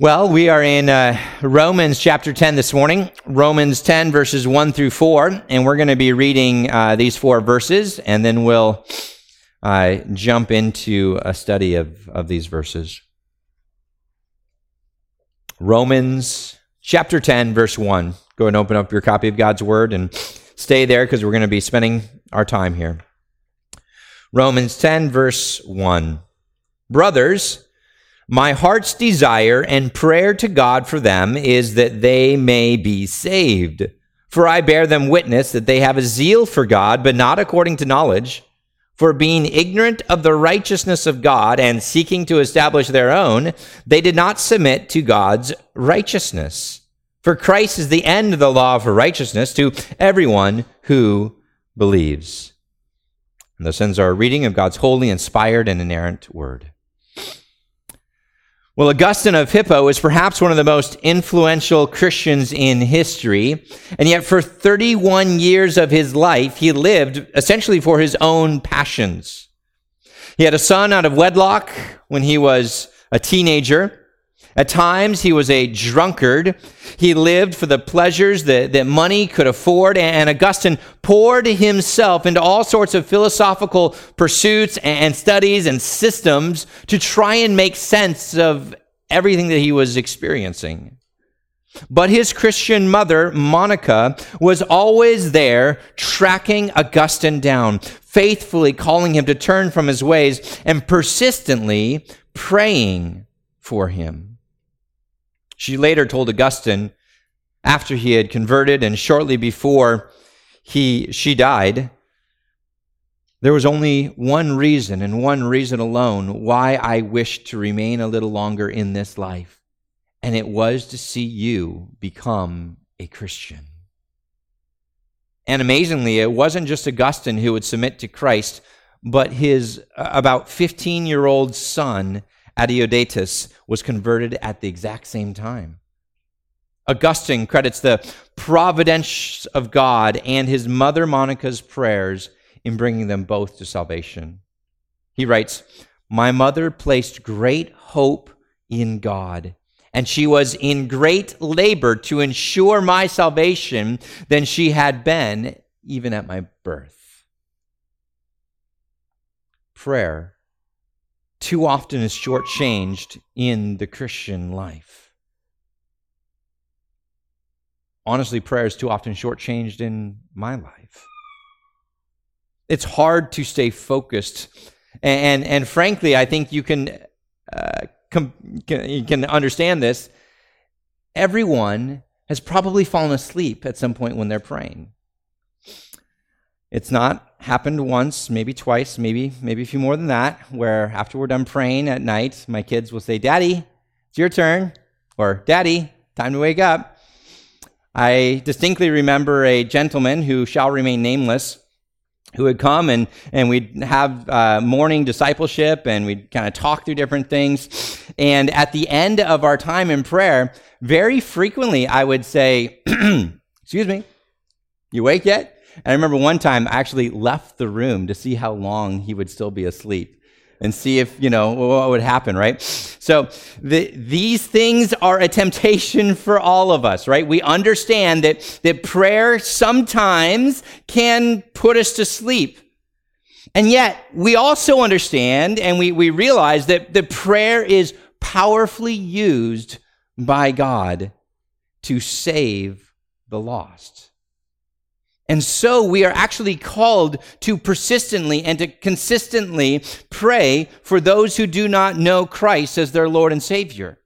Well, we are in uh, Romans chapter 10 this morning, Romans 10, verses 1 through 4, and we're going to be reading uh, these four verses, and then we'll uh, jump into a study of, of these verses. Romans chapter 10, verse 1. Go and open up your copy of God's Word and stay there because we're going to be spending our time here. Romans 10, verse 1. Brothers, my heart's desire and prayer to God for them is that they may be saved. For I bear them witness that they have a zeal for God, but not according to knowledge. For being ignorant of the righteousness of God and seeking to establish their own, they did not submit to God's righteousness. For Christ is the end of the law for righteousness to everyone who believes. And those ends our reading of God's holy, inspired, and inerrant word. Well, Augustine of Hippo is perhaps one of the most influential Christians in history, and yet for 31 years of his life, he lived essentially for his own passions. He had a son out of wedlock when he was a teenager. At times, he was a drunkard. He lived for the pleasures that, that money could afford, and Augustine poured himself into all sorts of philosophical pursuits and studies and systems to try and make sense of everything that he was experiencing. But his Christian mother, Monica, was always there tracking Augustine down, faithfully calling him to turn from his ways and persistently praying for him. She later told Augustine, after he had converted and shortly before he, she died, there was only one reason and one reason alone why I wished to remain a little longer in this life, and it was to see you become a Christian. And amazingly, it wasn't just Augustine who would submit to Christ, but his uh, about 15 year old son Adeodatus was converted at the exact same time. Augustine credits the providence of God and his mother Monica's prayers in bringing them both to salvation. He writes, My mother placed great hope in God, and she was in great labor to ensure my salvation than she had been even at my birth. Prayer too often is shortchanged in the Christian life. Honestly, prayer is too often shortchanged in my life. It's hard to stay focused. And, and, and frankly, I think you can, uh, com- can, you can understand this. Everyone has probably fallen asleep at some point when they're praying. It's not happened once, maybe twice, maybe maybe a few more than that, where after we're done praying at night, my kids will say, "Daddy, it's your turn," or "Daddy, time to wake up." I distinctly remember a gentleman who shall remain nameless who would come and, and we'd have uh, morning discipleship and we'd kind of talk through different things. And at the end of our time in prayer, very frequently I would say, Excuse me, you awake yet? And I remember one time I actually left the room to see how long he would still be asleep and see if, you know, what would happen, right? So the, these things are a temptation for all of us, right? We understand that, that prayer sometimes can put us to sleep. And yet we also understand and we, we realize that the prayer is powerfully used by God to save the lost. And so we are actually called to persistently and to consistently pray for those who do not know Christ as their Lord and Savior.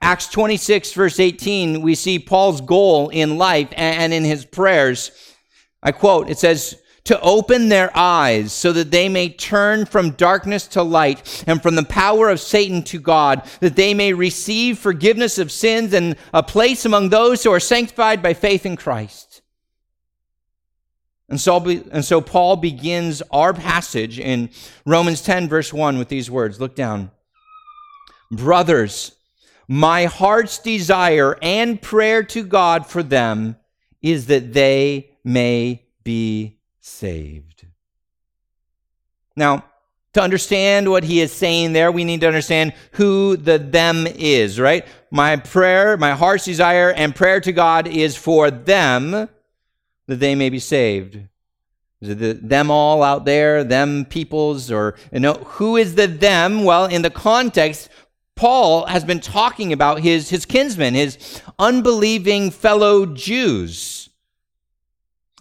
Acts 26, verse 18, we see Paul's goal in life and in his prayers. I quote, it says, to open their eyes so that they may turn from darkness to light and from the power of Satan to God, that they may receive forgiveness of sins and a place among those who are sanctified by faith in Christ. And so, and so Paul begins our passage in Romans 10, verse 1, with these words. Look down. Brothers, my heart's desire and prayer to God for them is that they may be saved. Now, to understand what he is saying there, we need to understand who the them is, right? My prayer, my heart's desire and prayer to God is for them that they may be saved. Is it the, them all out there, them peoples, or you know, who is the them? Well, in the context, Paul has been talking about his, his kinsmen, his unbelieving fellow Jews.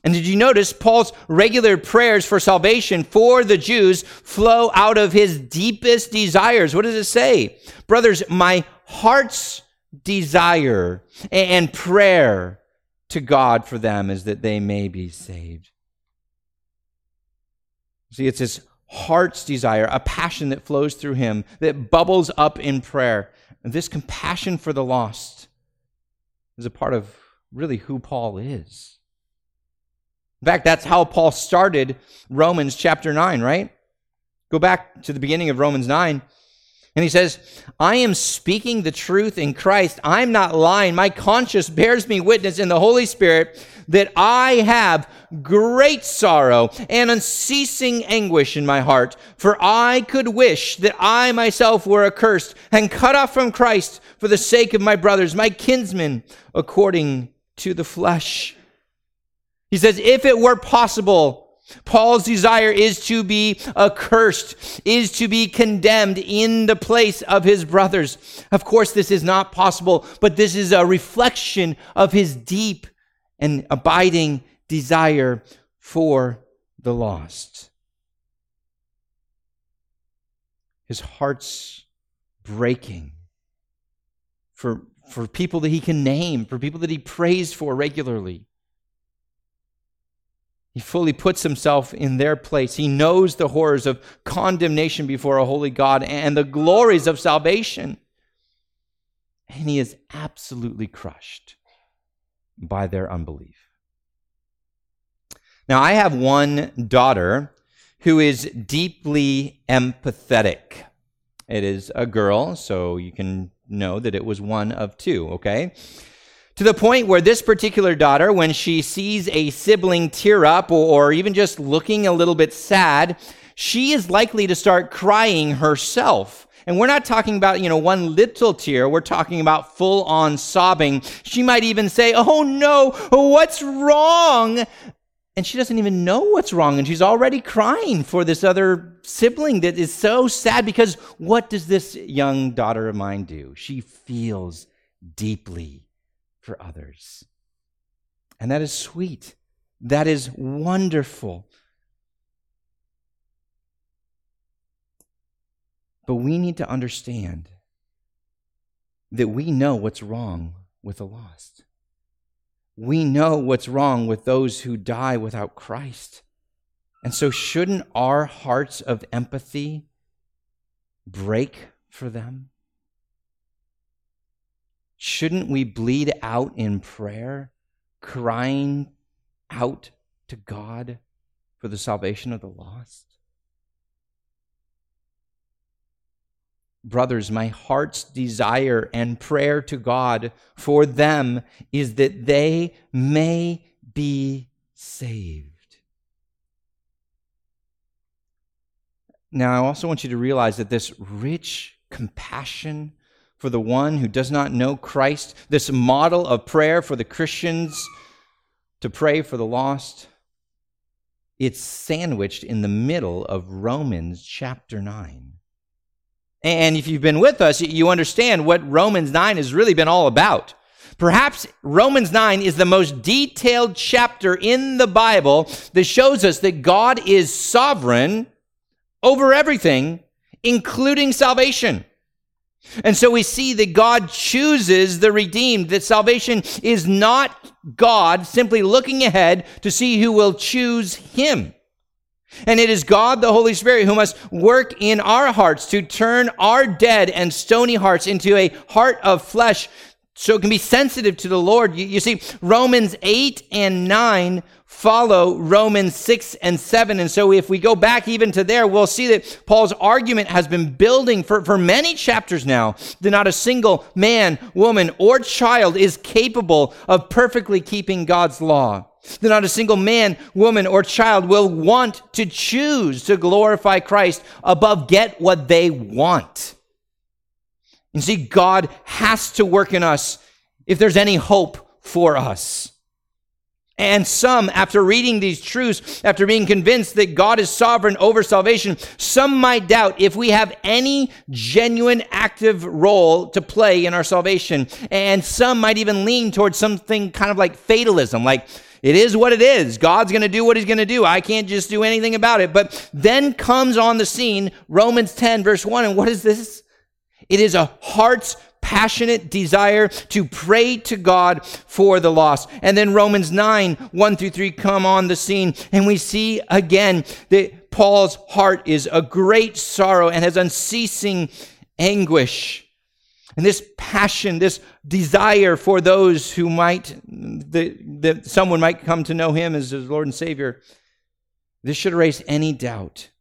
And did you notice Paul's regular prayers for salvation for the Jews flow out of his deepest desires? What does it say? Brothers, my heart's desire and prayer to God for them is that they may be saved. See, it's his heart's desire, a passion that flows through him, that bubbles up in prayer. And this compassion for the lost is a part of really who Paul is. In fact, that's how Paul started Romans chapter 9, right? Go back to the beginning of Romans 9. And he says, I am speaking the truth in Christ. I'm not lying. My conscience bears me witness in the Holy Spirit that I have great sorrow and unceasing anguish in my heart. For I could wish that I myself were accursed and cut off from Christ for the sake of my brothers, my kinsmen, according to the flesh. He says, if it were possible, Paul's desire is to be accursed, is to be condemned in the place of his brothers. Of course, this is not possible, but this is a reflection of his deep and abiding desire for the lost. His heart's breaking for, for people that he can name, for people that he prays for regularly. He fully puts himself in their place. He knows the horrors of condemnation before a holy God and the glories of salvation. And he is absolutely crushed by their unbelief. Now, I have one daughter who is deeply empathetic. It is a girl, so you can know that it was one of two, okay? To the point where this particular daughter, when she sees a sibling tear up or even just looking a little bit sad, she is likely to start crying herself. And we're not talking about, you know, one little tear. We're talking about full on sobbing. She might even say, Oh no, what's wrong? And she doesn't even know what's wrong. And she's already crying for this other sibling that is so sad because what does this young daughter of mine do? She feels deeply for others. And that is sweet. That is wonderful. But we need to understand that we know what's wrong with the lost. We know what's wrong with those who die without Christ. And so, shouldn't our hearts of empathy break for them? Shouldn't we bleed out in prayer, crying out to God for the salvation of the lost? Brothers, my heart's desire and prayer to God for them is that they may be saved. Now, I also want you to realize that this rich compassion for the one who does not know Christ, this model of prayer for the Christians to pray for the lost, it's sandwiched in the middle of Romans chapter 9. And if you've been with us, you understand what Romans 9 has really been all about. Perhaps Romans 9 is the most detailed chapter in the Bible that shows us that God is sovereign over everything, including salvation. And so we see that God chooses the redeemed, that salvation is not God simply looking ahead to see who will choose him. And it is God, the Holy Spirit, who must work in our hearts to turn our dead and stony hearts into a heart of flesh so it can be sensitive to the Lord. You, you, see, Romans 8 and 9 follow Romans 6 and 7. And so if we go back even to there, we'll see that Paul's argument has been building for, for many chapters now that not a single man, woman, or child is capable of perfectly keeping God's law. That not a single man, woman, or child will want to choose to glorify Christ above get what they want. And see, God has to work in us if there's any hope for us. And some, after reading these truths, after being convinced that God is sovereign over salvation, some might doubt if we have any genuine active role to play in our salvation. And some might even lean towards something kind of like fatalism, like, it is what it is. God's going to do what he's going to do. I can't just do anything about it. But then comes on the scene Romans 10, verse 1. And what is this? It is a heart's passionate desire to pray to God for the lost. And then Romans 9, 1 through 3 come on the scene, and we see again that Paul's heart is a great sorrow and has unceasing anguish. And this passion, this desire for those who might, that, someone might come to know him as his Lord and Savior, this should erase any doubt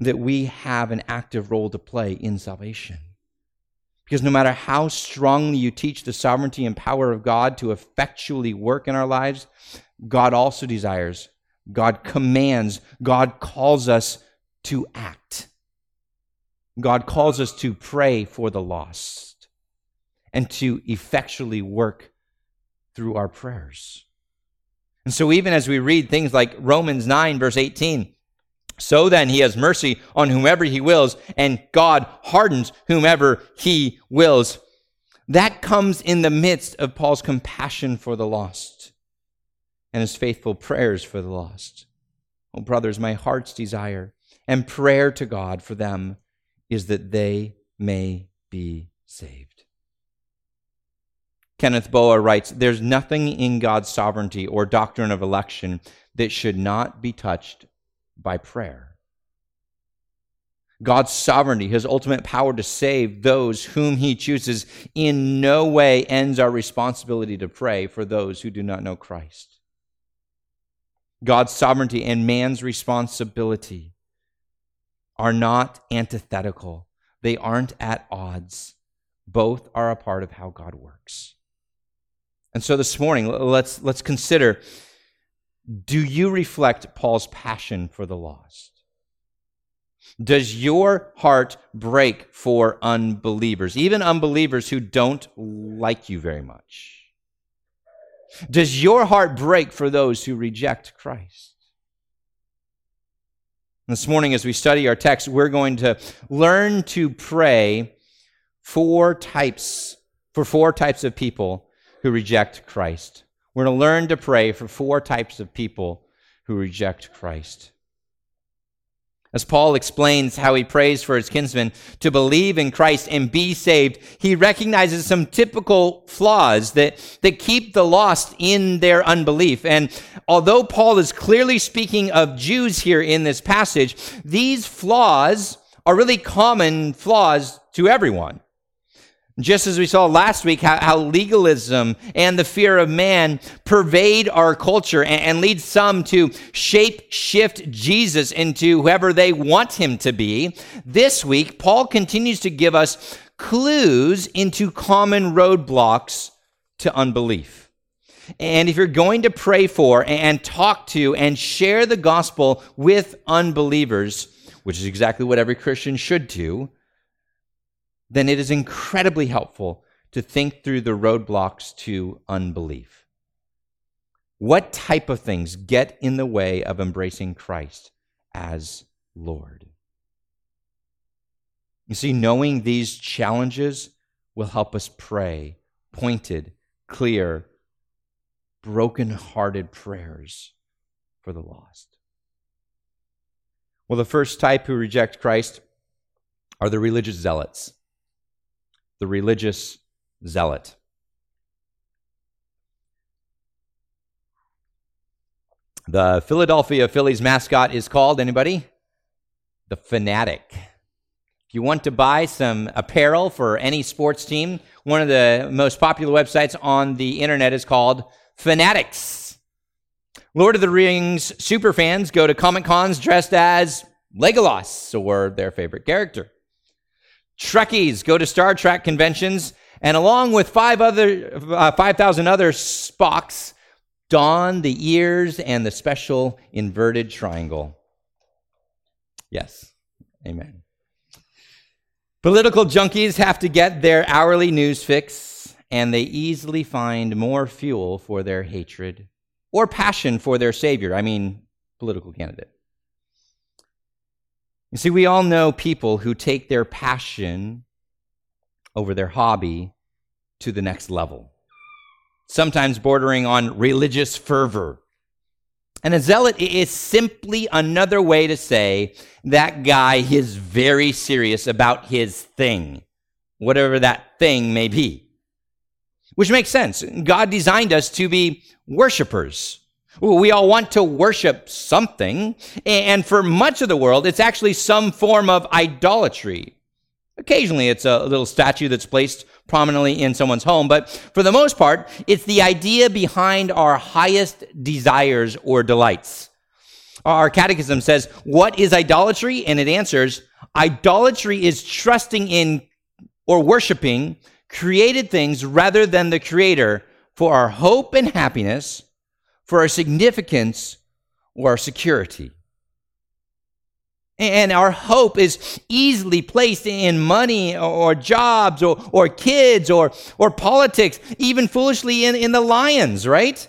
that we have an active role to play in salvation. Because no matter how strongly you teach the sovereignty and power of God to effectually work in our lives, God also desires, God commands, God calls us to act. God calls us to pray for the lost and to effectually work through our prayers. And so, even as we read things like Romans 9, verse 18, so then he has mercy on whomever he wills, and God hardens whomever he wills. That comes in the midst of Paul's compassion for the lost and his faithful prayers for the lost. Oh, brothers, my heart's desire and prayer to God for them is that they may be saved. Kenneth Boa writes There's nothing in God's sovereignty or doctrine of election that should not be touched by prayer. God's sovereignty, his ultimate power to save those whom he chooses, in no way ends our responsibility to pray for those who do not know Christ. God's sovereignty and man's responsibility are not antithetical, they aren't at odds. Both are a part of how God works. And so this morning, let's, let's consider do you reflect Paul's passion for the lost? Does your heart break for unbelievers, even unbelievers who don't like you very much? Does your heart break for those who reject Christ? This morning, as we study our text, we're going to learn to pray four types, for four types of people who reject Christ. We're going to learn to pray for four types of people who reject Christ. As Paul explains how he prays for his kinsmen to believe in Christ and be saved, he recognizes some typical flaws that, that keep the lost in their unbelief. And although Paul is clearly speaking of Jews here in this passage, these flaws are really common flaws to everyone. Just as we saw last week, how, how, legalism and the fear of man pervade our culture and, and lead some to shape shift Jesus into whoever they want him to be. This week, Paul continues to give us clues into common roadblocks to unbelief. And if you're going to pray for and talk to and share the gospel with unbelievers, which is exactly what every Christian should do, then it is incredibly helpful to think through the roadblocks to unbelief. What type of things get in the way of embracing Christ as Lord? You see, knowing these challenges will help us pray pointed, clear, broken-hearted prayers for the lost. Well, the first type who reject Christ are the religious zealots the religious zealot. The Philadelphia Phillies mascot is called anybody? The Phanatic. If you want to buy some apparel for any sports team, one of the most popular websites on the internet is called Fanatics. Lord of the Rings superfans go to Comic Cons dressed as Legolas or their favorite character. Trekkies go to Star Trek conventions, and along with five other, uh, 5,000 other Spocks, don the ears and the special inverted triangle. Yes, amen. Political junkies have to get their hourly news fix, and they easily find more fuel for their hatred or passion for their savior. I mean, political candidate. You see, we all know people who take their passion over their hobby to the next level, sometimes bordering on religious fervor. And a zealot is simply another way to say that guy is very serious about his thing, whatever that thing may be. Which makes sense. God designed us to be worshipers. We all want to worship something, and for much of the world, it's actually some form of idolatry. Occasionally, it's a little statue that's placed prominently in someone's home, but for the most part, it's the idea behind our highest desires or delights. Our catechism says, What is idolatry? And it answers, Idolatry is trusting in or worshiping created things rather than the creator for our hope and happiness for our significance or our security. And our hope is easily placed in money or jobs or, or kids or, or politics, even foolishly in, in the lions, right?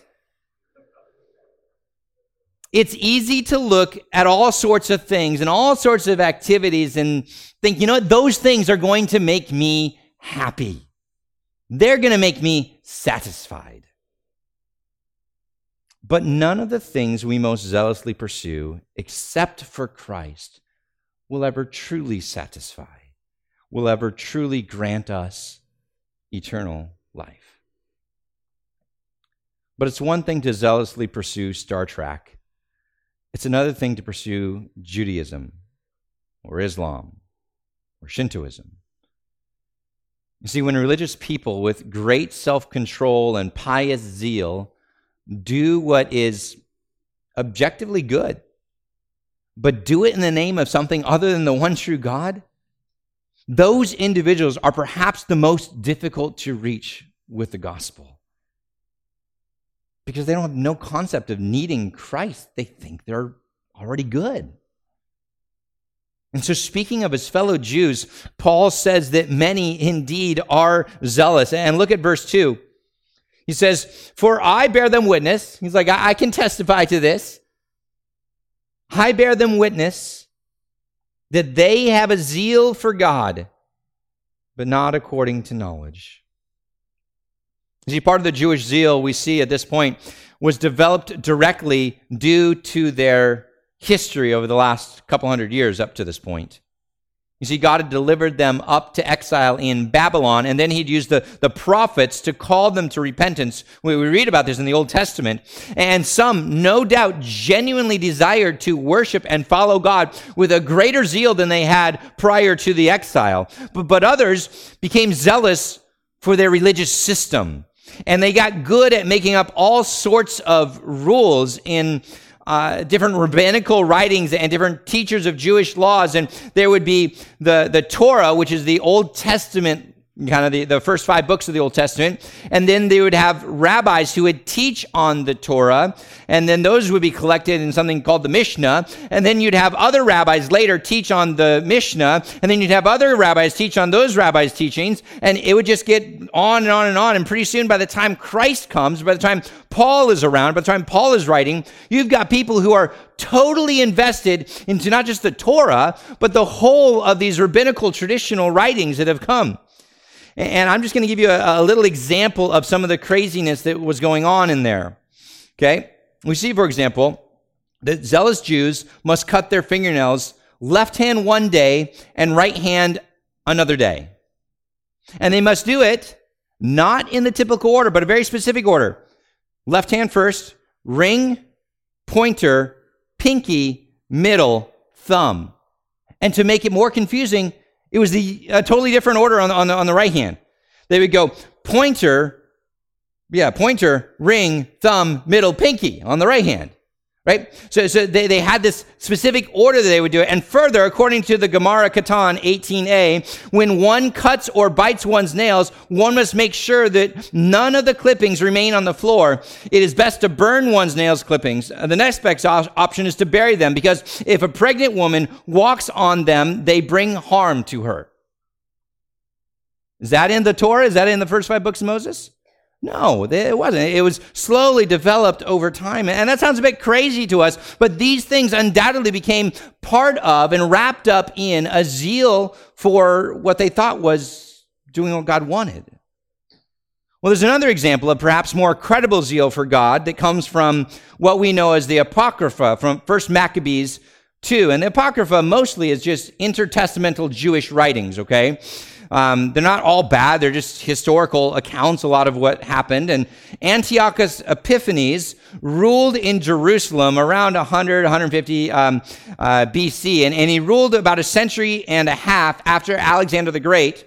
It's easy to look at all sorts of things and all sorts of activities and think, you know what, those things are going to make me happy. They're going to make me satisfied. But none of the things we most zealously pursue, except for Christ, will ever truly satisfy, will ever truly grant us eternal life. But it's one thing to zealously pursue Star Trek, it's another thing to pursue Judaism or Islam or Shintoism. You see, when religious people with great self control and pious zeal do what is objectively good, but do it in the name of something other than the one true God, those individuals are perhaps the most difficult to reach with the gospel. Because they don't have no concept of needing Christ. They think they're already good. And so, speaking of his fellow Jews, Paul says that many indeed are zealous. And look at verse 2. He says, For I bear them witness. He's like, I, I can testify to this. I bear them witness that they have a zeal for God, but not according to knowledge. See, part of the Jewish zeal we see at this point was developed directly due to their history over the last couple hundred years up to this point. You see, God had delivered them up to exile in Babylon, and then he'd used the, the prophets to call them to repentance. We, we read about this in the Old Testament. And some, no doubt, genuinely desired to worship and follow God with a greater zeal than they had prior to the exile. But, but others became zealous for their religious system. And they got good at making up all sorts of rules in uh, different rabbinical writings and different teachers of Jewish laws. And there would be the, the Torah, which is the Old Testament kind of the, the first five books of the Old Testament. And then they would have rabbis who would teach on the Torah. And then those would be collected in something called the Mishnah. And then you'd have other rabbis later teach on the Mishnah. And then you'd have other rabbis teach on those rabbis' teachings. And it would just get on and on and on. And pretty soon, by the time Christ comes, by the time Paul is around, by the time Paul is writing, you've got people who are totally invested into not just the Torah, but the whole of these rabbinical traditional writings that have come. And I'm just going to give you a, a, little example of some of the craziness that was going on in there. Okay? We see, for example, that zealous Jews must cut their fingernails left hand one day and right hand another day. And they must do it not in the typical order, but a very specific order. Left hand first, ring, pointer, pinky, middle, thumb. And to make it more confusing, it was the a totally different order on the, on the, on the right hand. They would go pointer, yeah, pointer, ring, thumb, middle, pinky on the right hand. Right? So, so they, they had this specific order that they would do it. And further, according to the Gemara Katan 18a, when one cuts or bites one's nails, one must make sure that none of the clippings remain on the floor. It is best to burn one's nails clippings. The next best option is to bury them because if a pregnant woman walks on them, they bring harm to her. Is that in the Torah? Is that in the first five books of Moses? No, it wasn't. It was slowly developed over time. And that sounds a bit crazy to us, but these things undoubtedly became part of and wrapped up in a zeal for what they thought was doing what God wanted. Well, there's another example of perhaps more credible zeal for God that comes from what we know as the Apocrypha from 1 Maccabees 2. And the Apocrypha mostly is just intertestamental Jewish writings, okay? Um, they're not all bad. They're just historical accounts, a lot of what happened. And Antiochus Epiphanes ruled in Jerusalem around 100, 150 um, uh, BC. And, and he ruled about a century and a half after Alexander the Great.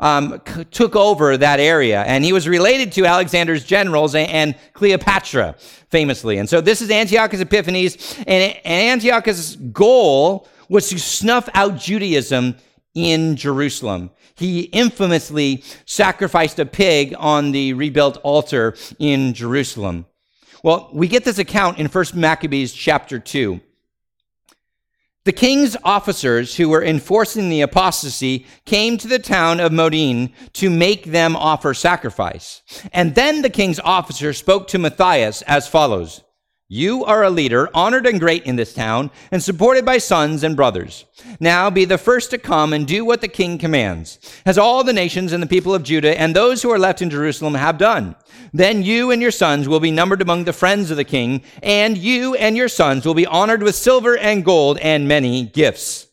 Um, c- took over that area. And he was related to Alexander's generals and, and, Cleopatra, famously. And so this is Antiochus Epiphanes. And, and Antiochus' goal was to snuff out Judaism in Jerusalem. He infamously sacrificed a pig on the rebuilt altar in Jerusalem. Well, we get this account in 1 Maccabees chapter 2. The king's officers who were enforcing the apostasy came to the town of Modin to make them offer sacrifice. And then the king's officer spoke to Matthias as follows. You are a leader, honored and great in this town, and supported by sons and brothers. Now be the first to come and do what the king commands, as all the nations and the people of Judah and those who are left in Jerusalem have done. Then you and your sons will be numbered among the friends of the king, and you and your sons will be honored with silver and gold and many gifts.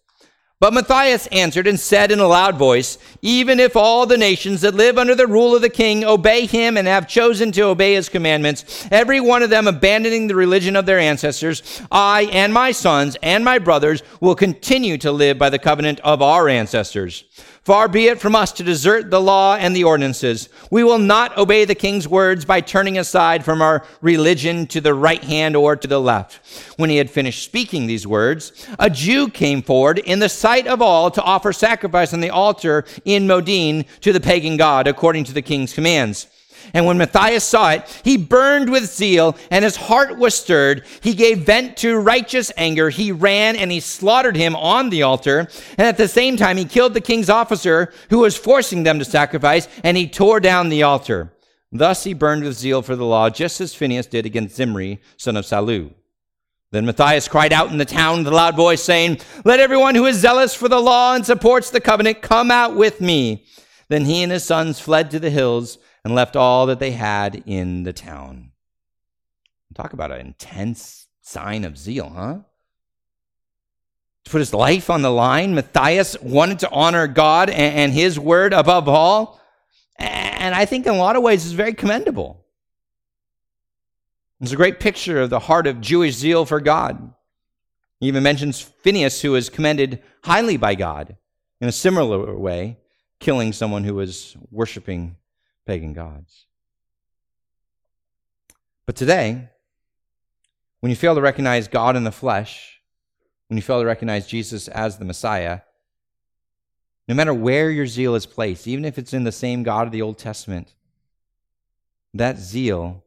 But Matthias answered and said in a loud voice, Even if all the nations that live under the rule of the king obey him and have chosen to obey his commandments, every one of them abandoning the religion of their ancestors, I and my sons and my brothers will continue to live by the covenant of our ancestors. Far be it from us to desert the law and the ordinances. We will not obey the king's words by turning aside from our religion to the right hand or to the left. When he had finished speaking these words, a Jew came forward in the sight of all to offer sacrifice on the altar in Modin to the pagan god according to the king's commands. And when Matthias saw it, he burned with zeal, and his heart was stirred. He gave vent to righteous anger. He ran and he slaughtered him on the altar. And at the same time, he killed the king's officer who was forcing them to sacrifice, and he tore down the altar. Thus he burned with zeal for the law, just as Phinehas did against Zimri, son of Salu. Then Matthias cried out in the town with a loud voice, saying, Let everyone who is zealous for the law and supports the covenant come out with me. Then he and his sons fled to the hills and left all that they had in the town. Talk about an intense sign of zeal, huh? To put his life on the line, Matthias wanted to honor God and his word above all. And I think in a lot of ways is very commendable. It's a great picture of the heart of Jewish zeal for God. He even mentions Phineas, who was commended highly by God in a similar way, killing someone who was worshiping pagan gods. But today, when you fail to recognize God in the flesh, when you fail to recognize Jesus as the Messiah, no matter where your zeal is placed, even if it's in the same God of the Old Testament, that zeal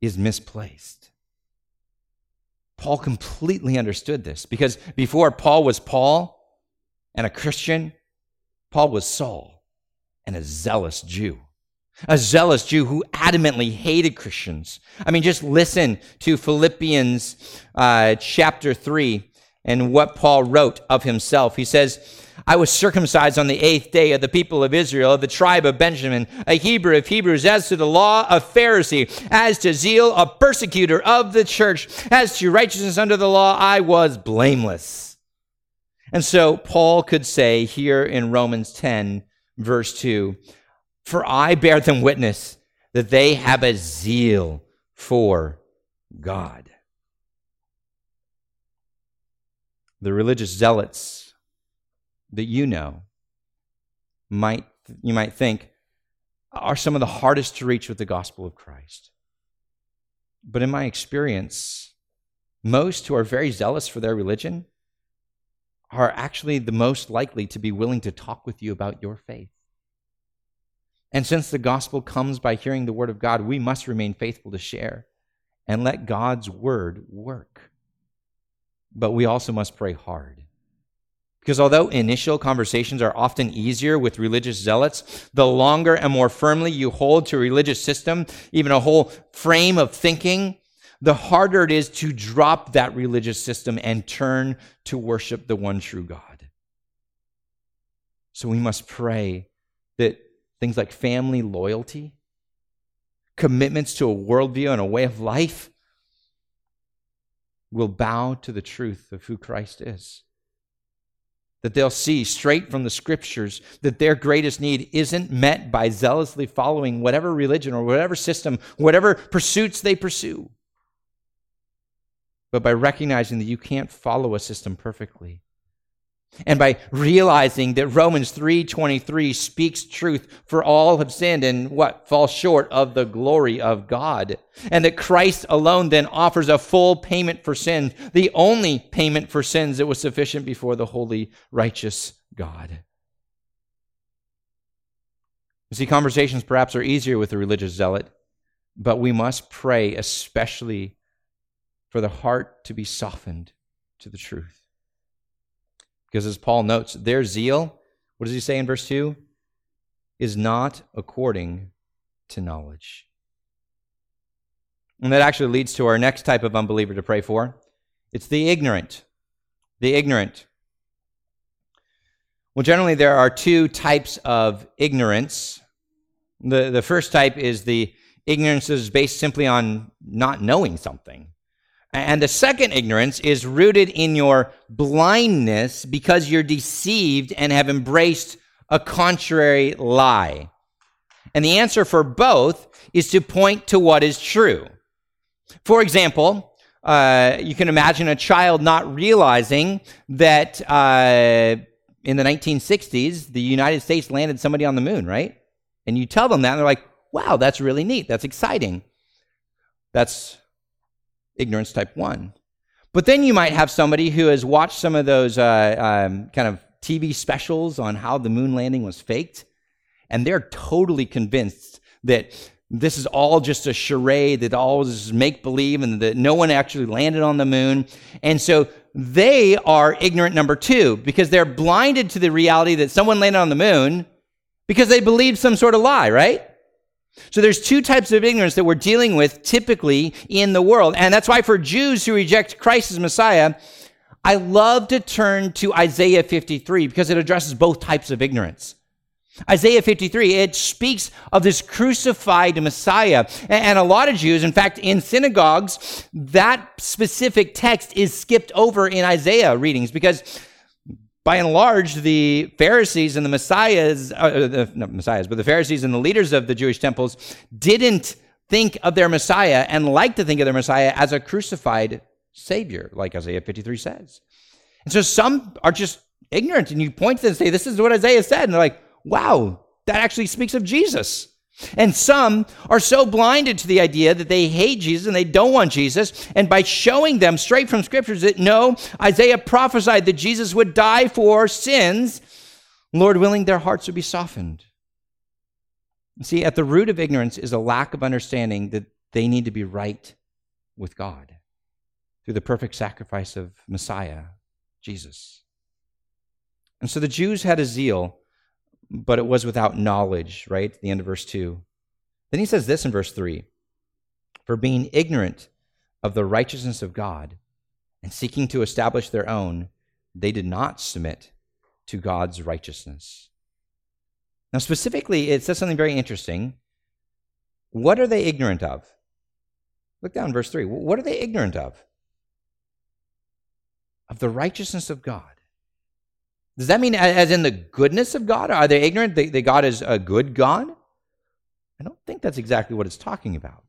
is misplaced. Paul completely understood this because before Paul was Paul and a Christian, Paul was Saul and a zealous Jew. A zealous Jew who adamantly hated Christians. I mean, just listen to Philippians uh, chapter 3 and what Paul wrote of himself. He says, I was circumcised on the eighth day of the people of Israel, of the tribe of Benjamin, a Hebrew of Hebrews, as to the law, a Pharisee, as to zeal, a persecutor of the church, as to righteousness under the law, I was blameless. And so Paul could say here in Romans 10, verse 2 For I bear them witness that they have a zeal for God. The religious zealots that you know might you might think are some of the hardest to reach with the gospel of Christ. But in my experience, most who are very zealous for their religion are actually the most likely to be willing to talk with you about your faith. And since the gospel comes by hearing the word of God, we must remain faithful to share and let God's word work. But we also must pray hard. Because although initial conversations are often easier with religious zealots, the longer and more firmly you hold to a religious system, even a whole frame of thinking, the harder it is to drop that religious system and turn to worship the one true God. So we must pray that things like family loyalty, commitments to a worldview and a way of life will bow to the truth of who Christ is. That they'll see straight from the scriptures that their greatest need isn't met by zealously following whatever religion or whatever system, whatever pursuits they pursue but by recognizing that you can't follow a system perfectly. And by realizing that Romans 3:23 speaks truth for all have sinned and what fall short of the glory of God and that Christ alone then offers a full payment for sins the only payment for sins that was sufficient before the holy righteous God. You see conversations perhaps are easier with a religious zealot but we must pray especially for the heart to be softened to the truth. Because as Paul notes, their zeal, what does he say in verse 2? Is not according to knowledge. And that actually leads to our next type of unbeliever to pray for. It's the ignorant. The ignorant. Well, generally, there are two types of ignorance. The, the first type is the ignorance is based simply on not knowing something. And the second ignorance is rooted in your blindness because you're deceived and have embraced a contrary lie. And the answer for both is to point to what is true. For example, uh, you can imagine a child not realizing that uh, in the 1960s, the United States landed somebody on the moon, right? And you tell them that, and they're like, wow, that's really neat. That's exciting. That's ignorance type one. But then you might have somebody who has watched some of those uh, um, kind of TV specials on how the moon landing was faked, and they're totally convinced that this is all just a charade, that all is make believe, and that no one actually landed on the moon. And so they are ignorant number two because they're blinded to the reality that someone landed on the moon because they believed some sort of lie, right? So there's two types of ignorance that we're dealing with typically in the world. And that's why for Jews who reject Christ as Messiah, I love to turn to Isaiah 53 because it addresses both types of ignorance. Isaiah 53, it speaks of this crucified Messiah. And a lot of Jews, in fact, in synagogues, that specific text is skipped over in Isaiah readings because by and large, the Pharisees and the Messiahs, uh, uh, the, not Messiahs, but the Pharisees and the leaders of the Jewish temples didn't think of their Messiah and like to think of their Messiah as a crucified Savior, like Isaiah 53 says. And so some are just ignorant, and you point to them and say, This is what Isaiah said. And they're like, Wow, that actually speaks of Jesus. And some are so blinded to the idea that they hate Jesus and they don't want Jesus. And by showing them straight from scriptures that no, Isaiah prophesied that Jesus would die for sins, Lord willing, their hearts would be softened. See, at the root of ignorance is a lack of understanding that they need to be right with God through the perfect sacrifice of Messiah, Jesus. And so the Jews had a zeal but it was without knowledge, right? the end of verse 2. Then he says this in verse 3 For being ignorant of the righteousness of God and seeking to establish their own, they did not submit to God's righteousness. Now, specifically, it says something very interesting. What are they ignorant of? Look down verse 3. What are they ignorant of? Of the righteousness of God. Does that mean as in the goodness of God? Are they ignorant that, God is a good God? I don't think that's exactly what it's talking about.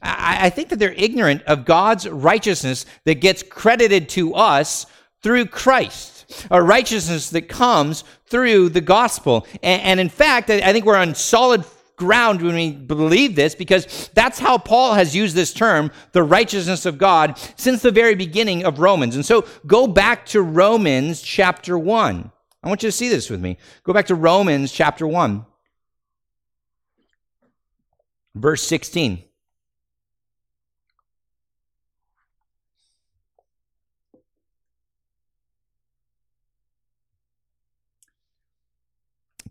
I, think that they're ignorant of God's righteousness that gets credited to us through Christ, a righteousness that comes through the gospel. And in fact, I think we're on solid ground when we believe this because that's how Paul has used this term, the righteousness of God, since the very beginning of Romans. And so go back to Romans chapter 1. I want you to see this with me. Go back to Romans chapter 1, verse 16.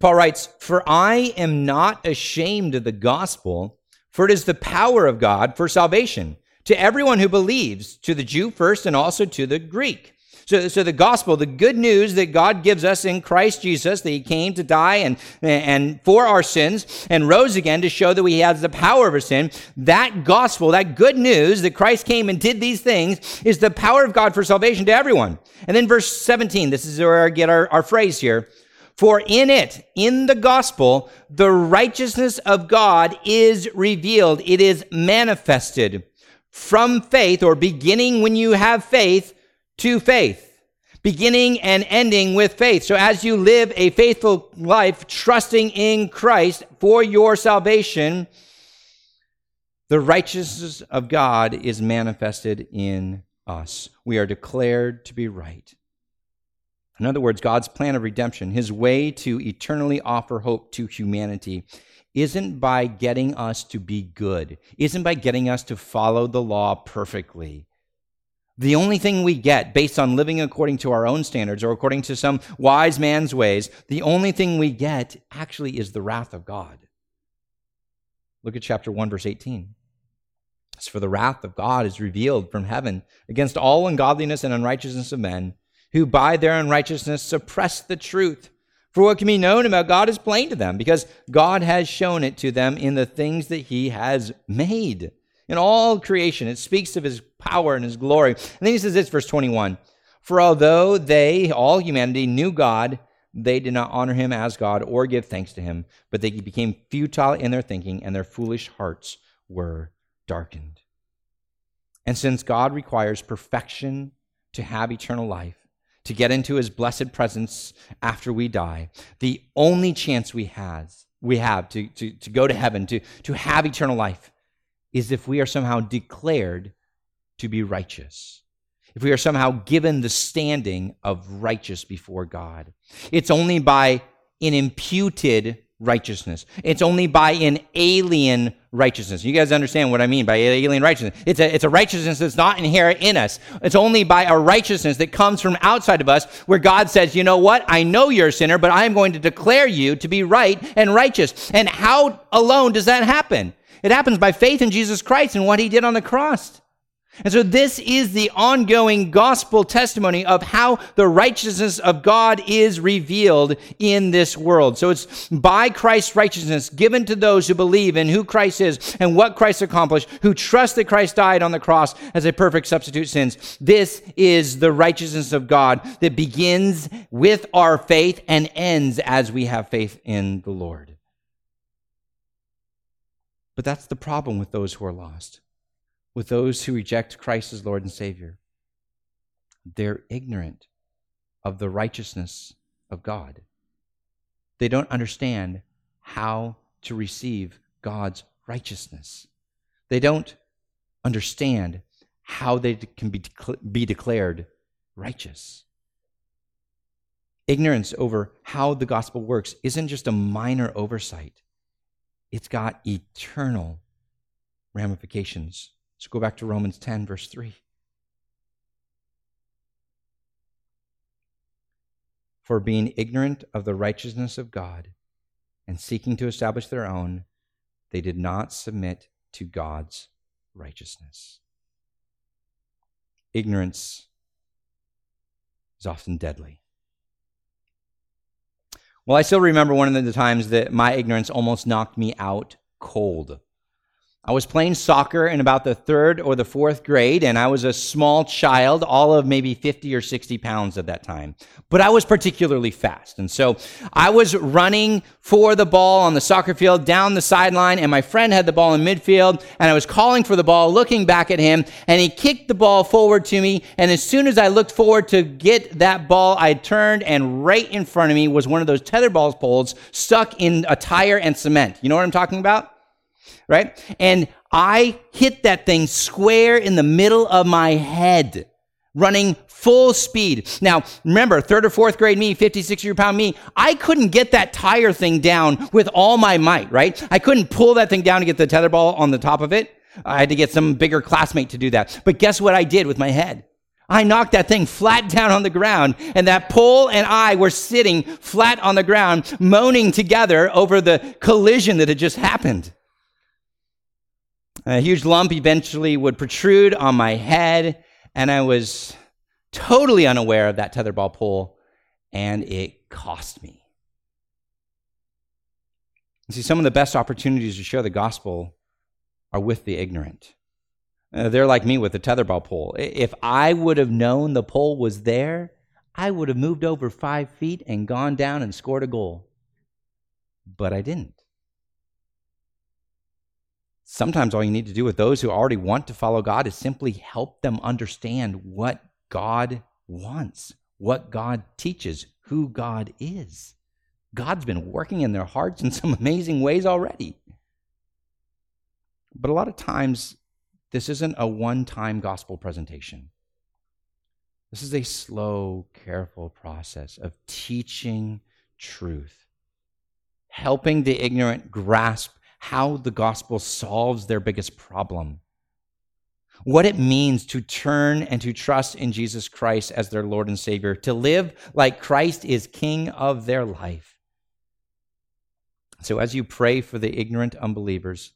Paul writes, For I am not ashamed of the gospel, for it is the power of God for salvation to everyone who believes, to the Jew first and also to the Greek. So, so the gospel, the good news that God gives us in Christ Jesus, that he came to die and, and for our sins and rose again to show that he has the power over sin, that gospel, that good news that Christ came and did these things is the power of God for salvation to everyone. And then verse 17, this is where I get our, our phrase here. For in it, in the gospel, the righteousness of God is revealed. It is manifested from faith or beginning when you have faith to faith. Beginning and ending with faith. So as you live a faithful life, trusting in Christ for your salvation, the righteousness of God is manifested in us. We are declared to be right. In other words, God's plan of redemption, his way to eternally offer hope to humanity, isn't by getting us to be good, isn't by getting us to follow the law perfectly. The only thing we get based on living according to our own standards or according to some wise man's ways, the only thing we get actually is the wrath of God. Look at chapter 1, verse 18. As for the wrath of God is revealed from heaven against all ungodliness and unrighteousness of men who by their unrighteousness suppress the truth. For what can be known about God is plain to them, because God has shown it to them in the things that He has made. In all creation, it speaks of His power and His glory. And then He says this, verse 21 For although they, all humanity, knew God, they did not honor Him as God or give thanks to Him, but they became futile in their thinking, and their foolish hearts were darkened. And since God requires perfection to have eternal life, to get into his blessed presence after we die, the only chance we has we have to, to, to go to heaven, to, to have eternal life, is if we are somehow declared to be righteous. If we are somehow given the standing of righteous before God. It's only by an imputed righteousness. It's only by an alien righteousness. You guys understand what I mean by alien righteousness? It's a, it's a righteousness that's not inherent in us. It's only by a righteousness that comes from outside of us where God says, you know what? I know you're a sinner, but I am going to declare you to be right and righteous. And how alone does that happen? It happens by faith in Jesus Christ and what he did on the cross. And so this is the ongoing gospel testimony of how the righteousness of God is revealed in this world. So it's by Christ's righteousness given to those who believe in who Christ is and what Christ accomplished, who trust that Christ died on the cross as a perfect substitute sins. This is the righteousness of God that begins with our faith and ends as we have faith in the Lord. But that's the problem with those who are lost with those who reject Christ as Lord and Savior. They're ignorant of the righteousness of God. They don't understand how to receive God's righteousness. They don't understand how they can be, be declared righteous. Ignorance over how the gospel works isn't just a minor oversight, it's got eternal ramifications Let's go back to Romans 10, verse 3. For being ignorant of the righteousness of God and seeking to establish their own, they did not submit to God's righteousness. Ignorance is often deadly. Well, I still remember one of the times that my ignorance almost knocked me out cold. I was playing soccer in about the third or the fourth grade, and I was a small child, all of maybe 50 or 60 pounds at that time. But I was particularly fast. And so I was running for the ball on the soccer field down the sideline, and my friend had the ball in midfield, and I was calling for the ball, looking back at him, and he kicked the ball forward to me. And as soon as I looked forward to get that ball, I turned, and right in front of me was one of those tetherball poles stuck in a tire and cement. You know what I'm talking about? Right? And I hit that thing square in the middle of my head, running full speed. Now, remember, third or fourth grade me, 50, 60 pound me, I couldn't get that tire thing down with all my might, right? I couldn't pull that thing down to get the tetherball on the top of it. I had to get some bigger classmate to do that. But guess what I did with my head? I knocked that thing flat down on the ground, and that pole and I were sitting flat on the ground, moaning together over the collision that had just happened. A huge lump eventually would protrude on my head, and I was totally unaware of that tetherball pole, and it cost me. You see, some of the best opportunities to share the gospel are with the ignorant. Uh, they're like me with the tetherball pole. If I would have known the pole was there, I would have moved over five feet and gone down and scored a goal. But I didn't. Sometimes all you need to do with those who already want to follow God is simply help them understand what God wants, what God teaches, who God is. God's been working in their hearts in some amazing ways already. But a lot of times, this isn't a one time gospel presentation. This is a slow, careful process of teaching truth, helping the ignorant grasp how the gospel solves their biggest problem. What it means to turn and to trust in Jesus Christ as their Lord and Savior, to live like Christ is King of their life. So, as you pray for the ignorant unbelievers,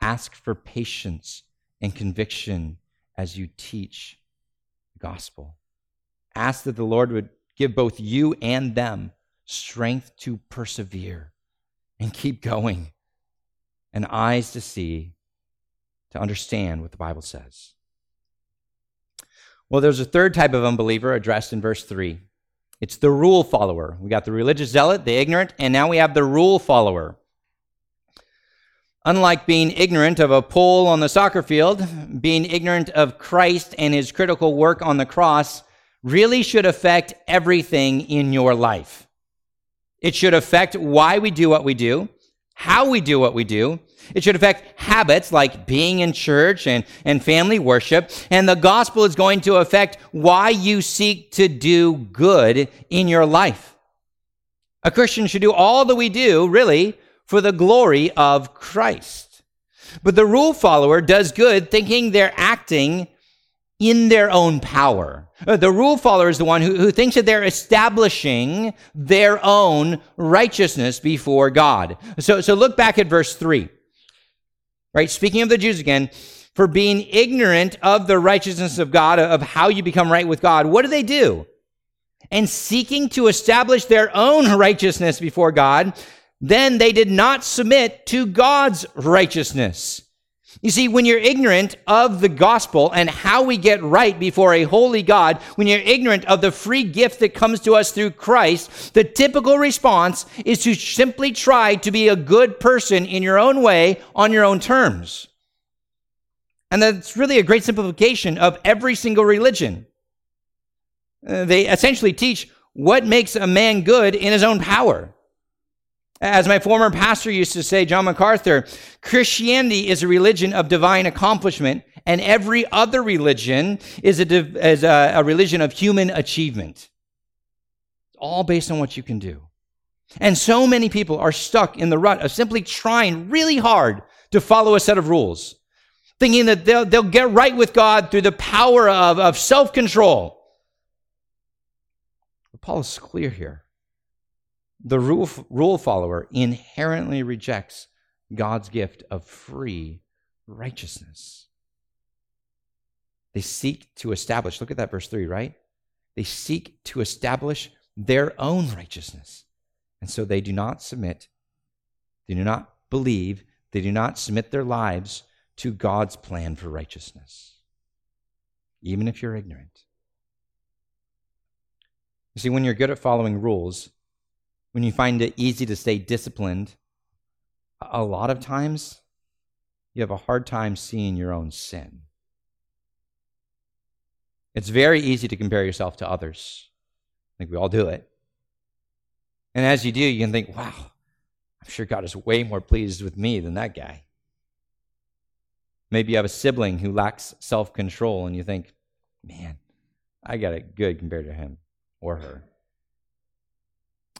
ask for patience and conviction as you teach the gospel. Ask that the Lord would give both you and them strength to persevere and keep going and eyes to see, to understand what the Bible says. Well, there's a third type of unbeliever addressed in verse 3. It's the rule follower. We got the religious zealot, the ignorant, and now we have the rule follower. Unlike being ignorant of a pole on the soccer field, being ignorant of Christ and his critical work on the cross really should affect everything in your life. It should affect why we do what we do how we do what we do. It should affect habits like being in church and, and family worship. And the gospel is going to affect why you seek to do good in your life. A Christian should do all that we do, really, for the glory of Christ. But the rule follower does good thinking they're acting in their own power. Uh, the rule follower is the one who, who thinks that they're establishing their own righteousness before God. So, so look back at verse 3. Right? Speaking of the Jews again, for being ignorant of the righteousness of God, of how you become right with God, what do they do? And seeking to establish their own righteousness before God, then they did not submit to God's righteousness. You see, when you're ignorant of the gospel and how we get right before a holy God, when you're ignorant of the free gift that comes to us through Christ, the typical response is to simply try to be a good person in your own way on your own terms. And that's really a great simplification of every single religion. Uh, they essentially teach what makes a man good in his own power. As my former pastor used to say, John MacArthur, Christianity is a religion of divine accomplishment, and every other religion is a, is a, a religion of human achievement. It's All based on what you can do. And so many people are stuck in the rut of simply trying really hard to follow a set of rules, thinking that they'll, they'll get right with God through the power of, of self control. Paul is clear here the rule, rule follower inherently rejects God's gift of free righteousness. They seek to establish, look at that verse 3, right? They seek to establish their own righteousness. And so they do not submit, they do not believe, they do not submit their lives to God's plan for righteousness, even if you're ignorant. You see, when you're good at following rules, when you find it easy to stay disciplined, a lot of times you have a hard time seeing your own sin. It's very easy to compare yourself to others. I think we all do it. And as you do, you can think, wow, I'm sure God is way more pleased with me than that guy. Maybe you have a sibling who lacks self control and you think, man, I got it good compared to him or her.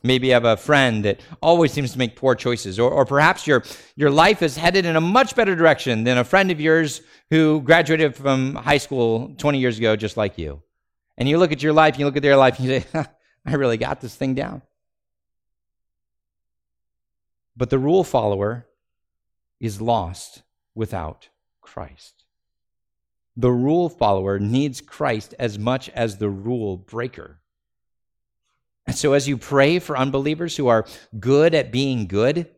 Maybe you have a friend that always seems to make poor choices, or, or perhaps your, your life is headed in a much better direction than a friend of yours who graduated from high school 20 years ago, just like you. And you look at your life, you look at their life, and you say, I really got this thing down. But the rule follower is lost without Christ. The rule follower needs Christ as much as the rule breaker. And so, as you pray for unbelievers who are good at being good,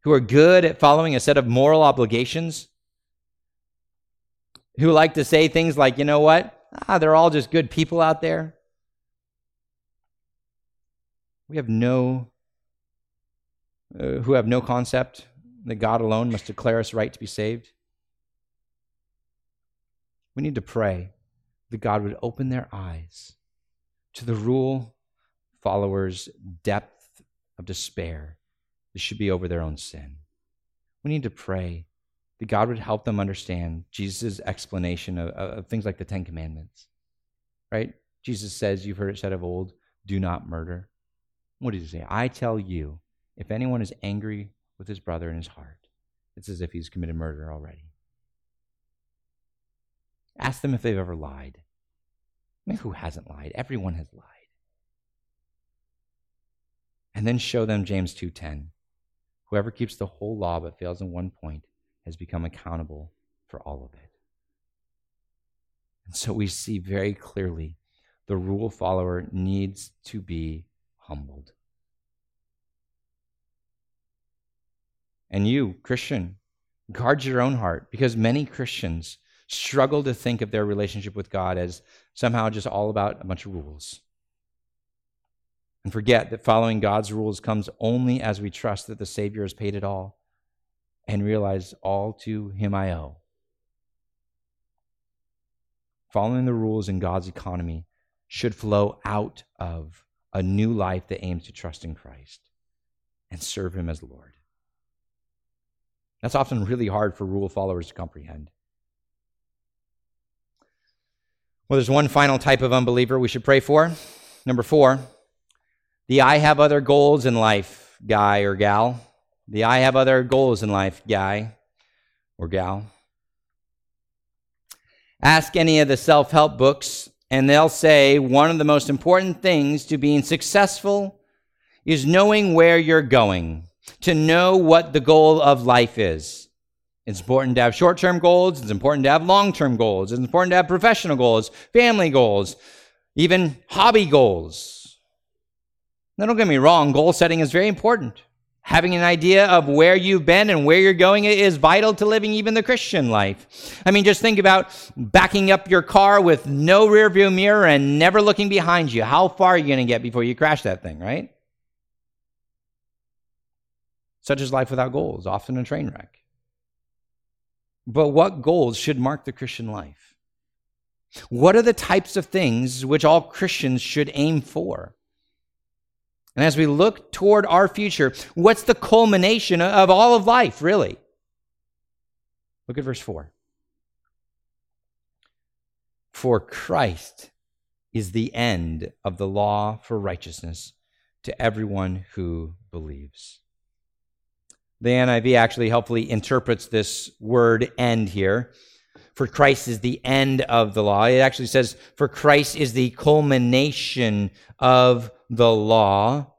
who are good at following a set of moral obligations, who like to say things like, you know what? Ah, they're all just good people out there. We have no, uh, who have no concept that God alone must declare us right to be saved. We need to pray that God would open their eyes to the rule followers' depth of despair. This should be over their own sin. We need to pray that God would help them understand Jesus' explanation of, of things like the Ten Commandments. Right? Jesus says, You've heard it said of old, do not murder. What does he say? I tell you, if anyone is angry with his brother in his heart, it's as if he's committed murder already. Ask them if they've ever lied. I mean, who hasn't lied? Everyone has lied. And then show them James 2:10. Whoever keeps the whole law but fails in one point has become accountable for all of it. And so we see very clearly the rule follower needs to be humbled. And you, Christian, guard your own heart because many Christians struggle to think of their relationship with God as somehow just all about a bunch of rules. And forget that following God's rules comes only as we trust that the Savior has paid it all and realize all to Him I owe. Following the rules in God's economy should flow out of a new life that aims to trust in Christ and serve Him as Lord. That's often really hard for rule followers to comprehend. Well, there's one final type of unbeliever we should pray for. Number four, the I have other goals in life guy or gal. The I have other goals in life guy or gal. Ask any of the self help books, and they'll say one of the most important things to being successful is knowing where you're going, to know what the goal of life is. It's important to have short term goals, it's important to have long term goals, it's important to have professional goals, family goals, even hobby goals. Now, don't get me wrong, goal setting is very important. Having an idea of where you've been and where you're going is vital to living even the Christian life. I mean, just think about backing up your car with no rearview mirror and never looking behind you. How far are you going to get before you crash that thing, right? Such is life without goals, often a train wreck. But what goals should mark the Christian life? What are the types of things which all Christians should aim for? And as we look toward our future, what's the culmination of all of life, really? Look at verse 4. For Christ is the end of the law for righteousness to everyone who believes. The NIV actually helpfully interprets this word end here. For Christ is the end of the law. It actually says, For Christ is the culmination of the law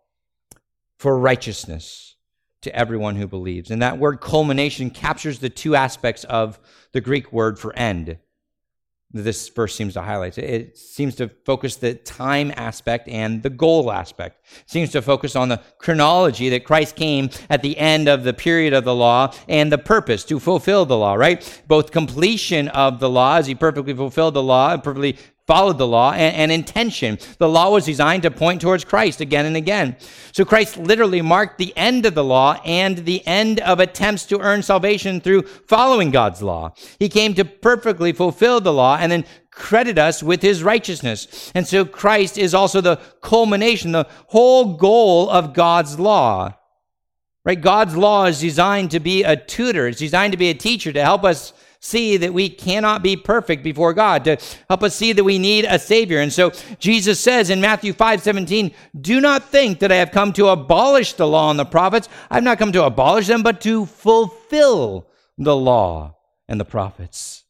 for righteousness to everyone who believes. And that word culmination captures the two aspects of the Greek word for end. This verse seems to highlight. It seems to focus the time aspect and the goal aspect. It seems to focus on the chronology that Christ came at the end of the period of the law and the purpose to fulfill the law, right? Both completion of the law as he perfectly fulfilled the law perfectly followed the law and, and, intention. The law was designed to point towards Christ again and again. So Christ literally marked the end of the law and the end of attempts to earn salvation through following God's law. He came to perfectly fulfill the law and then credit us with his righteousness. And so Christ is also the culmination, the whole goal of God's law. Right? God's law is designed to be a tutor. It's designed to be a teacher to help us see that we cannot be perfect before God, to help us see that we need a Savior. And so Jesus says in Matthew 5 17, Do not think that I have come to abolish the law and the prophets. I've not come to abolish them, but to fulfill the law and the prophets.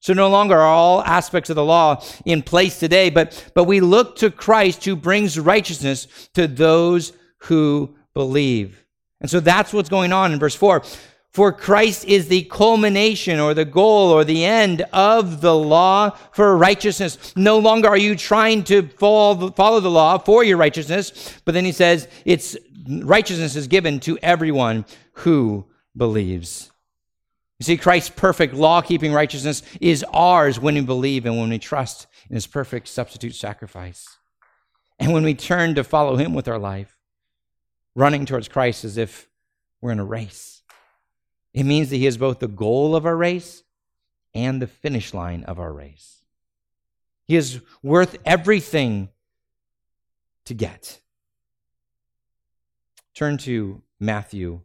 So no longer are all aspects of the law in place today, but, but we look to Christ who brings righteousness to those who believe. And so that's what's going on in verse 4. For Christ is the culmination or the goal or the end of the law for righteousness. No longer are you trying to follow, the law for your righteousness, but then he says it's righteousness is given to everyone who believes. You see, Christ's perfect law keeping righteousness is ours when we believe and when we trust in his perfect substitute sacrifice. And when we turn to follow him with our life, running towards Christ as if we're in a race. It means that he is both the goal of our race and the finish line of our race. He is worth everything to get. Turn to Matthew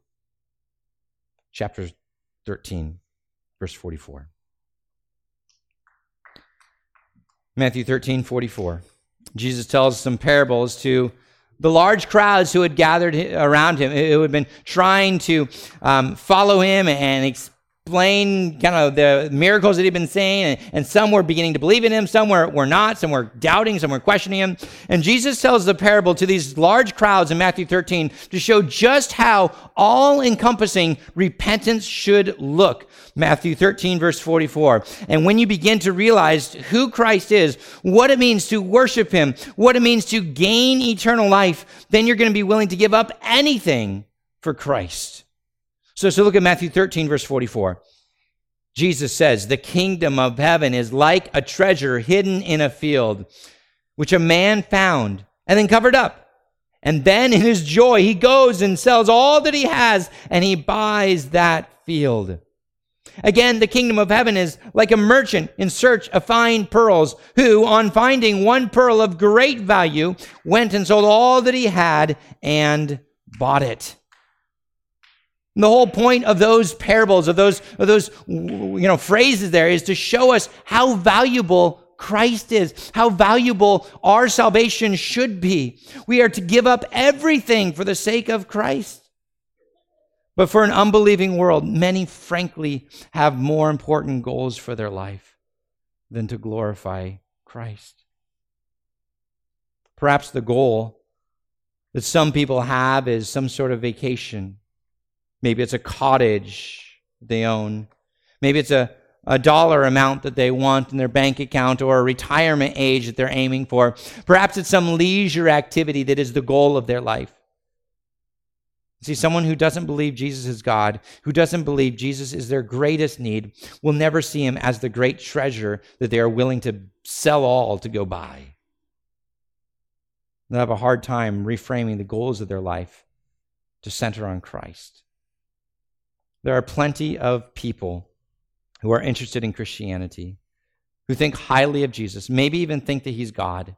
chapter 13, verse 44. Matthew 13, 44. Jesus tells some parables to the large crowds who had gathered around him, who had been trying to um, follow him and explain kind of the miracles that he'd been saying, and, and, some were beginning to believe in him, some were, were not, some were doubting, some were questioning him. And Jesus tells the parable to these large crowds in Matthew 13 to show just how all encompassing repentance should look. Matthew 13, verse 44. And when you begin to realize who Christ is, what it means to worship him, what it means to gain eternal life, then you're going to be willing to give up anything for Christ. So, so look at Matthew 13, verse 44. Jesus says, The kingdom of heaven is like a treasure hidden in a field, which a man found and then covered up. And then in his joy, he goes and sells all that he has and he buys that field. Again, the kingdom of heaven is like a merchant in search of fine pearls, who, on finding one pearl of great value, went and sold all that he had and bought it. The whole point of those parables, of those, of those you know, phrases there is to show us how valuable Christ is, how valuable our salvation should be. We are to give up everything for the sake of Christ. But for an unbelieving world, many frankly have more important goals for their life than to glorify Christ. Perhaps the goal that some people have is some sort of vacation Maybe it's a cottage they own. Maybe it's a, a dollar amount that they want in their bank account or a retirement age that they're aiming for. Perhaps it's some leisure activity that is the goal of their life. See, someone who doesn't believe Jesus is God, who doesn't believe Jesus is their greatest need, will never see him as the great treasure that they are willing to sell all to go buy. They'll have a hard time reframing the goals of their life to center on Christ. There are plenty of people who are interested in Christianity, who think highly of Jesus, maybe even think that he's God,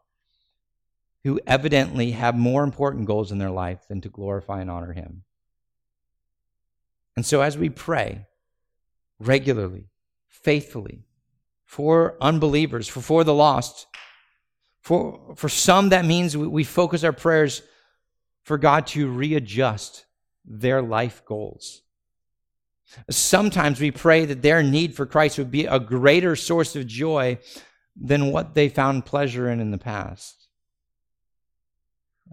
who evidently have more important goals in their life than to glorify and honor him. And so, as we pray regularly, faithfully, for unbelievers, for, for the lost, for, for some, that means we, we focus our prayers for God to readjust their life goals Sometimes we pray that their need for Christ would be a greater source of joy than what they found pleasure in in the past.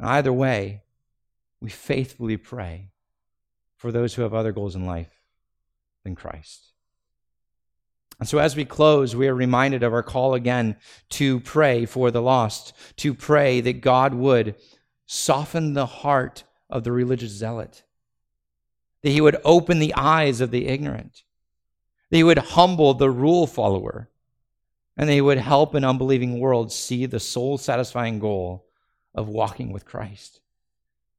Either way, we faithfully pray for those who have other goals in life than Christ. And so, as we close, we are reminded of our call again to pray for the lost, to pray that God would soften the heart of the religious zealot, that he would open the eyes of the ignorant, that he would humble the rule follower, and that he would help an unbelieving world see the soul satisfying goal of walking with Christ.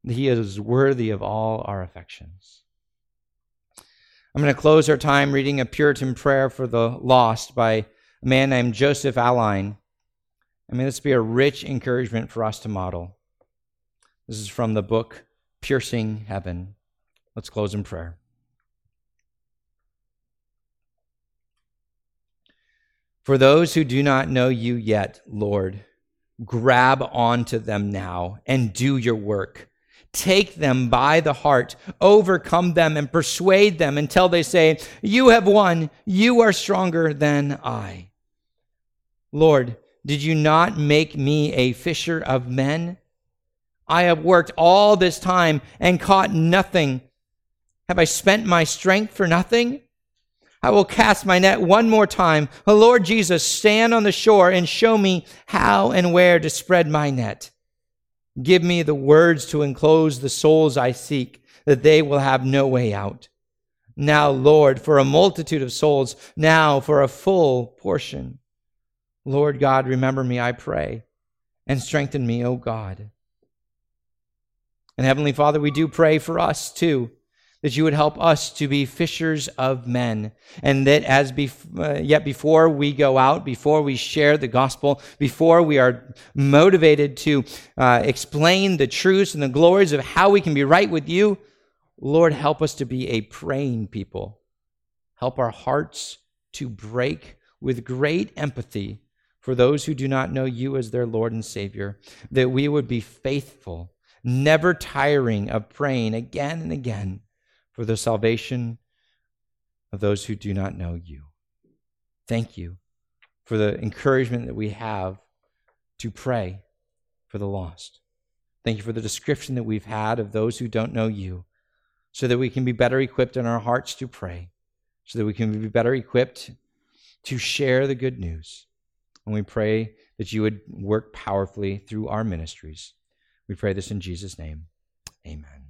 He is worthy of all our affections. I'm going to close our time reading a Puritan prayer for the lost by a man named Joseph Alleine. I mean, this be a rich encouragement for us to model. This is from the book Piercing Heaven. Let's close in prayer. For those who do not know you yet, Lord, grab onto them now and do your work take them by the heart, overcome them, and persuade them until they say, You have won, you are stronger than I. Lord, did you not make me a fisher of men? I have worked all this time and caught nothing. Have I spent my strength for nothing? I will cast my net one more time. Oh, Lord Jesus, stand on the shore and show me how and where to spread my net. Give me the words to enclose the souls I seek, that they will have no way out. Now, Lord, for a multitude of souls, now for a full portion. Lord God, remember me, I pray, and strengthen me, O God. And Heavenly Father, we do pray for us too that you would help us to be fishers of men, and that as bef- uh, yet before we go out, before we share the gospel, before we are motivated to uh, explain the truths and the glories of how we can be right with you, Lord, help us to be a praying people. Help our hearts to break with great empathy for those who do not know you as their Lord and Savior, that we would be faithful, never tiring of praying again and again for the salvation of those who do not know you. Thank you for the encouragement that we have to pray for the lost. Thank you for the description that we've had of those who don't know you, so that we can be better equipped in our hearts to pray, so that we can be better equipped to share the good news. And we pray that you would work powerfully through our ministries. We pray this in Jesus' name. Amen.